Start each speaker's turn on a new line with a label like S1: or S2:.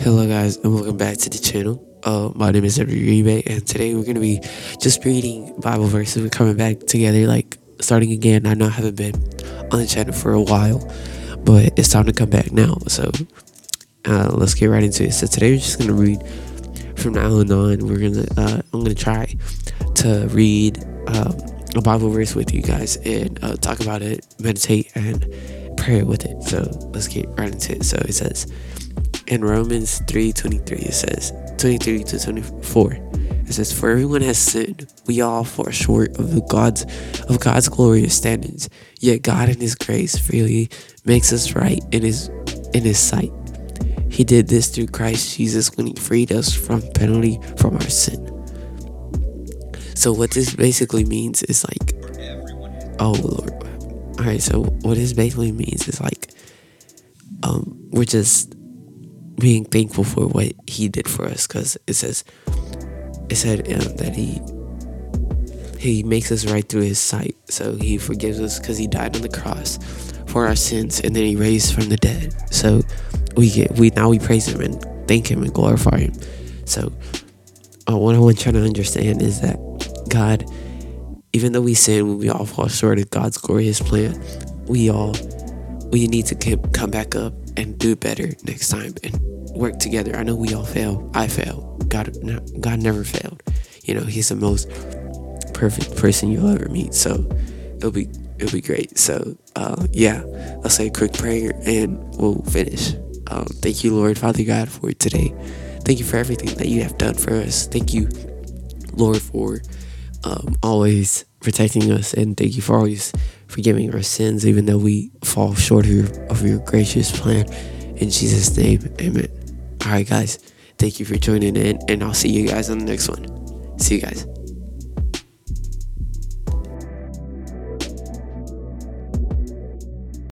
S1: Hello guys and welcome back to the channel. Uh, my name is Edward Uribe and today we're going to be just reading Bible verses. We're coming back together like starting again. I know I haven't been on the channel for a while but it's time to come back now. So uh, let's get right into it. So today we're just going to read from now on. We're going to, uh, I'm going to try to read um, a Bible verse with you guys and uh, talk about it, meditate and pray with it. So let's get right into it. So it says, in Romans 3:23 it says 23 to 24 it says for everyone has sinned we all fall short of the God's of God's glorious standards. Yet God in his grace freely makes us right in his in his sight. He did this through Christ Jesus when he freed us from penalty from our sin. So what this basically means is like oh lord. All right so what this basically means is like um we're just being thankful for what he did for us because it says it said um, that he he makes us right through his sight. So he forgives us because he died on the cross for our sins and then he raised from the dead. So we get we now we praise him and thank him and glorify him. So uh, what i want you to understand is that god even though we sin we all fall short of god's glorious plan we all we need to come back up and do better next time and work together. I know we all fail. I fail. God, God never failed. You know, He's the most perfect person you'll ever meet. So it'll be it'll be great. So uh, yeah, I'll say a quick prayer and we'll finish. Um, thank you, Lord, Father God, for today. Thank you for everything that you have done for us. Thank you, Lord, for um, always protecting us, and thank you for always forgiving our sins, even though we fall short of your, of your gracious plan. In Jesus' name, amen. All right, guys, thank you for joining in, and I'll see you guys on the next one. See you guys.